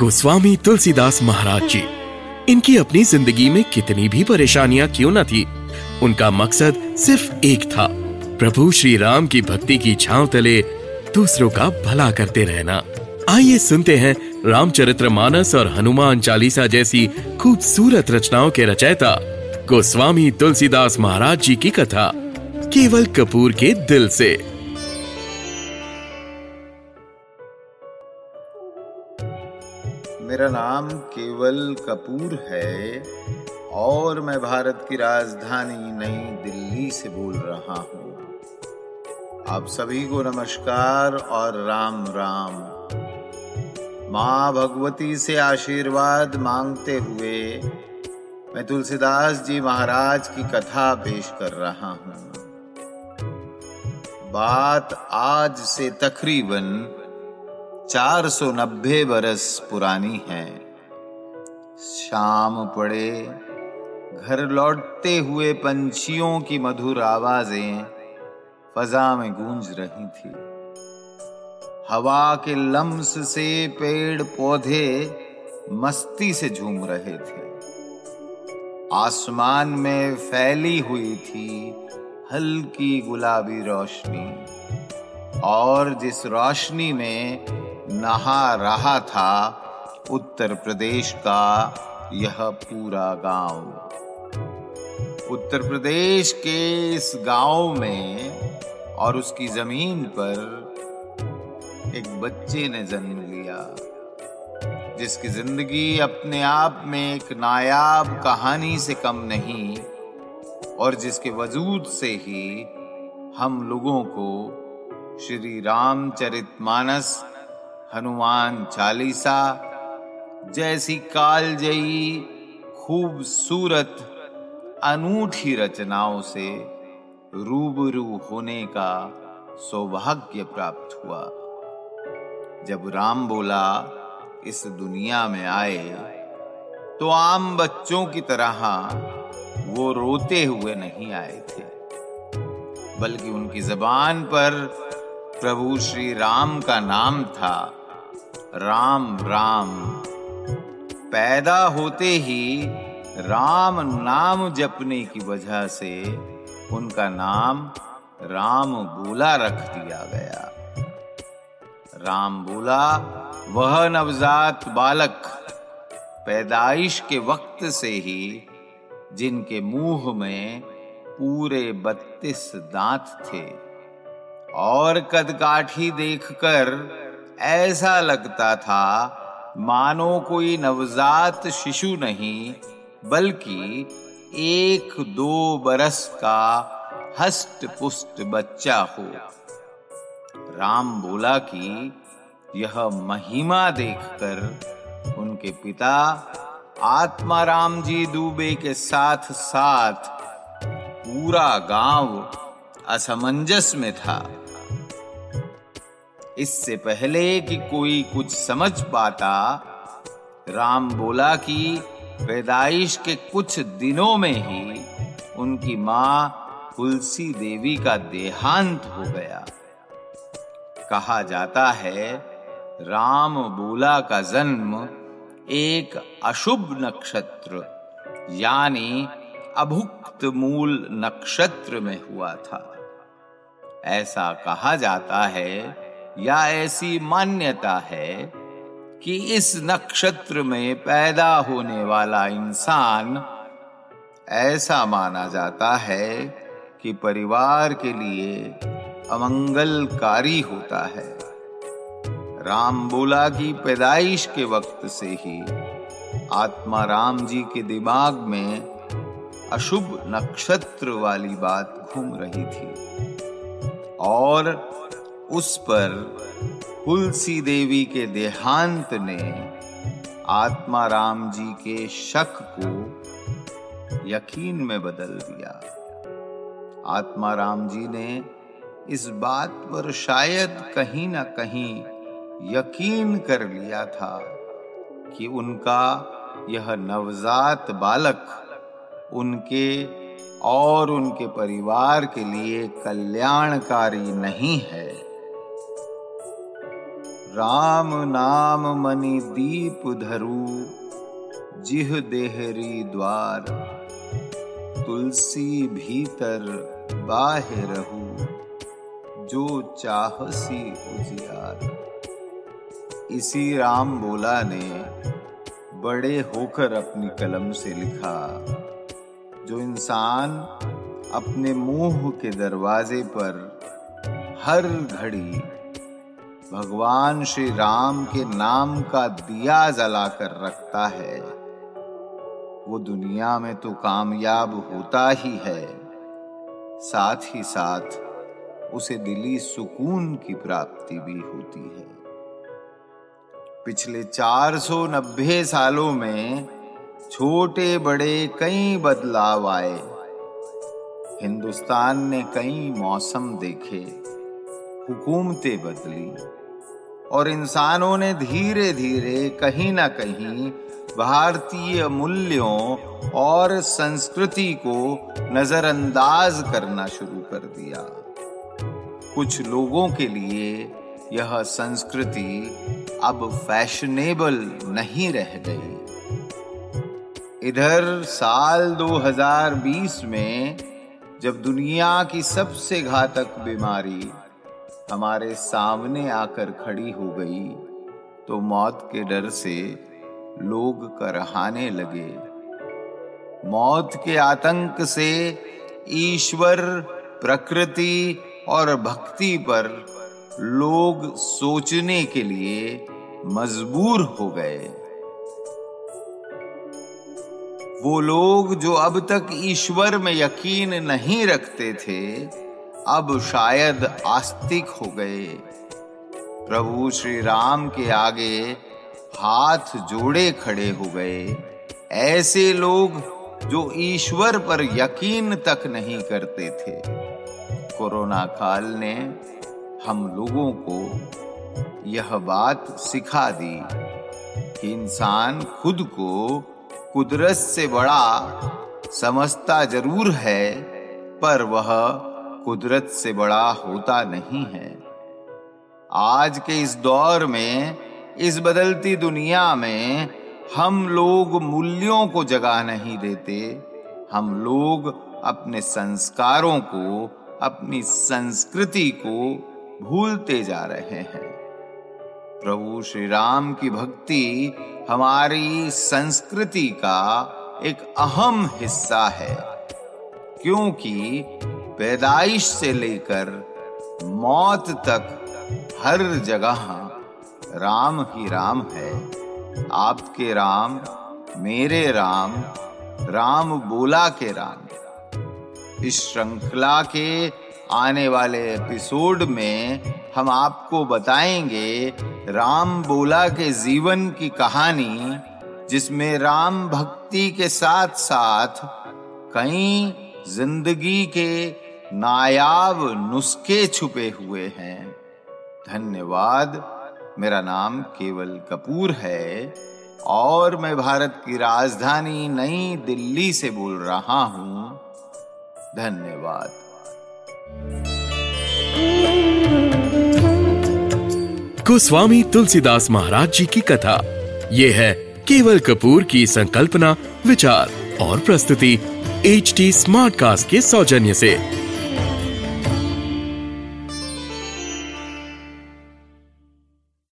गोस्वामी तुलसीदास महाराज जी, इनकी अपनी ज़िंदगी में कितनी भी परेशानियाँ क्यों न थी, उनका मकसद सिर्फ़ एक था, प्रभु श्री राम की भक्ति की छांव तले दूसरों का भला करते रहना। आइए सुनते हैं रामचरित्र मानस और हनुमान चालीसा जैसी खूबसूरत रचनाओं के रचयिता गोस्वामी तुलसीदास महाराज जी की कथा, केवल कपूर के दिल से। मेरा नाम केवल कपूर है और मैं भारत की राजधानी नई दिल्ली से बोल रहा हूँ। आप सभी को नमस्कार और राम राम। माँ भगवती से आशीर्वाद मांगते हुए मैं तुलसीदास जी महाराज की कथा पेश कर रहा हूँ। बात आज से तकरीबन 490 बरस पुरानी है। शाम पड़े, घर लौटते हुए पंछियों की मधुर आवाज़ें फजा में गूंज रही थी। हवा के लम्स से पेड़ पौधे मस्ती से झूम रहे थे। आसमान में फैली हुई थी हल्की गुलाबी रोशनी। और जिस रोशनी में नहा रहा था उत्तर प्रदेश का यह पूरा गाँव। उत्तर प्रदेश के इस गाँव में और उसकी ज़मीन पर एक बच्चे ने जन्म लिया, जिसकी ज़िंदगी अपने आप में एक नायाब कहानी से कम नहीं और जिसके वजूद से ही हम लोगों को श्री रामचरित मानस हनुमान चालीसा, जैसी कालजयी खूबसूरत अनूठी रचनाओं से रूबरू होने का सौभाग्य प्राप्त हुआ। जब राम बोला, इस दुनिया में आए तो आम बच्चों की तरह वो रोते हुए नहीं आए थे, बल्कि उनकी जबान पर प्रभु श्री राम का नाम था। राम राम। पैदा होते ही राम नाम जपने की वजह से उनका नाम राम बोला रख दिया गया। राम बोला, वह नवजात बालक पैदाइश के वक्त से ही जिनके मुँह में पूरे बत्तीस दांत थे और कदकाठी देखकर ऐसा लगता था, मानो कोई नवजात शिशु नहीं, बल्कि एक दो बरस का हस्त पुष्ट बच्चा हो। राम बोला कि यह महिमा देखकर उनके पिता आत्मा राम जी दुबे के साथ साथ पूरा गाँव असमंजस में था। इससे पहले कि कोई कुछ समझ पाता, राम बोला कि पैदाइश के कुछ दिनों में ही उनकी माँ तुलसी देवी का देहांत हो गया। कहा जाता है, राम बोला का जन्म एक अशुभ नक्षत्र, यानी अभुक्त मूल नक्षत्र में हुआ था। ऐसा कहा जाता है या ऐसी मान्यता है कि इस नक्षत्र में पैदा होने वाला इंसान ऐसा माना जाता है कि परिवार के लिए अमंगलकारी होता है। राम बोला की पैदाइश के वक्त से ही आत्मा राम जी के दिमाग में अशुभ नक्षत्र वाली बात घूम रही थी। और उस पर तुलसी देवी के देहांत ने आत्मा राम जी के शक को यकीन में बदल दिया। आत्मा राम जी ने इस बात पर शायद कहीं ना कहीं यकीन कर लिया था कि उनका यह नवजात बालक उनके और उनके परिवार के लिए कल्याणकारी नहीं है। राम नाम मणि दीप धरू, जिह देहरी द्वार, तुलसी भीतर बाहे रहू, जो चाहसी उजियार इसी राम बोला ने बड़े होकर अपनी कलम से लिखा, जो इंसान अपने मुँह के दरवाजे पर हर घड़ी भगवान श्री राम के नाम का दिया जलाकर रखता है। वो दुनिया में तो कामयाब होता ही है। साथ ही साथ उसे दिली सुकून की प्राप्ति भी होती है। पिछले 490 सालों में छोटे बड़े कई बदलाव आए। हिंदुस्तान ने कई मौसम देखे, हुकूमतें बदली और इंसानों ने धीरे धीरे कहीं ना कहीं, भारतीय मूल्यों और संस्कृति को नजरअंदाज करना शुरू कर दिया। कुछ लोगों के लिए यह संस्कृति अब फैशनेबल नहीं रह गई। इधर साल 2020 में, जब दुनिया की सबसे घातक बीमारी हमारे सामने आकर खड़ी हो गई तो मौत के डर से लोग करहाने लगे। मौत के आतंक से ईश्वर, प्रकृति और भक्ति पर लोग सोचने के लिए मजबूर हो गए। वो लोग जो अब तक ईश्वर में यकीन नहीं रखते थे अब शायद आस्तिक हो गए। प्रभु श्री राम के आगे हाथ जोड़े खड़े हो गए। ऐसे लोग जो ईश्वर पर यकीन तक नहीं करते थे। कोरोना काल ने हम लोगों को यह बात सिखा दी कि इंसान खुद को कुदरत से बड़ा समझता ज़रूर है, पर वह कुदरत से बड़ा होता नहीं है। आज के इस दौर में, इस बदलती दुनिया में, हम लोग मूल्यों को जगह नहीं देते। हम लोग अपने संस्कारों को, अपनी संस्कृति को भूलते जा रहे हैं। प्रभु श्री राम की भक्ति हमारी संस्कृति का एक अहम हिस्सा है, क्योंकि पैदाइश से लेकर मौत तक हर जगह राम ही राम है। आपके राम, मेरे राम राम बोला के राम। इस श्रृंखला के आने वाले एपिसोड में हम आपको बताएँगे राम बोला के जीवन की कहानी, जिसमें राम भक्ति के साथ साथ कई ज़िंदगी के नायाब नुस्खे छुपे हुए हैं। धन्यवाद। मेरा नाम केवल कपूर है और मैं भारत की राजधानी नई दिल्ली से बोल रहा हूँ। धन्यवाद। गोस्वामी तुलसीदास महाराज जी की कथा। ये है केवल कपूर की संकल्पना, विचार और प्रस्तुति एच टी स्मार्ट कास्ट के सौजन्य से।